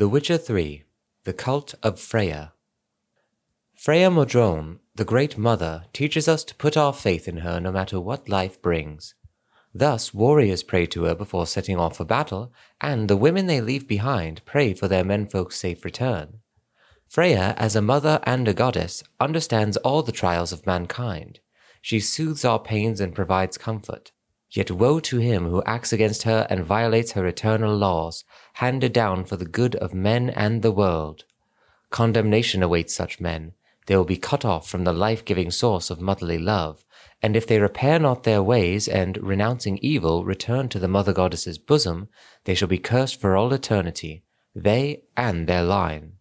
The Witcher 3 The Cult of Freya. Freya Modron, the Great Mother, teaches us to put our faith in her no matter what life brings. Thus, warriors pray to her before setting off for battle, and the women they leave behind pray for their menfolk's safe return. Freya, as a mother and a goddess, understands all the trials of mankind. She soothes our pains and provides comfort. Yet woe to him who acts against her and violates her eternal laws, handed down for the good of men and the world. Condemnation awaits such men. They will be cut off from the life giving source of motherly love, and if they repair not their ways and, renouncing evil, return to the Mother Goddess's bosom, they shall be cursed for all eternity, they and their line.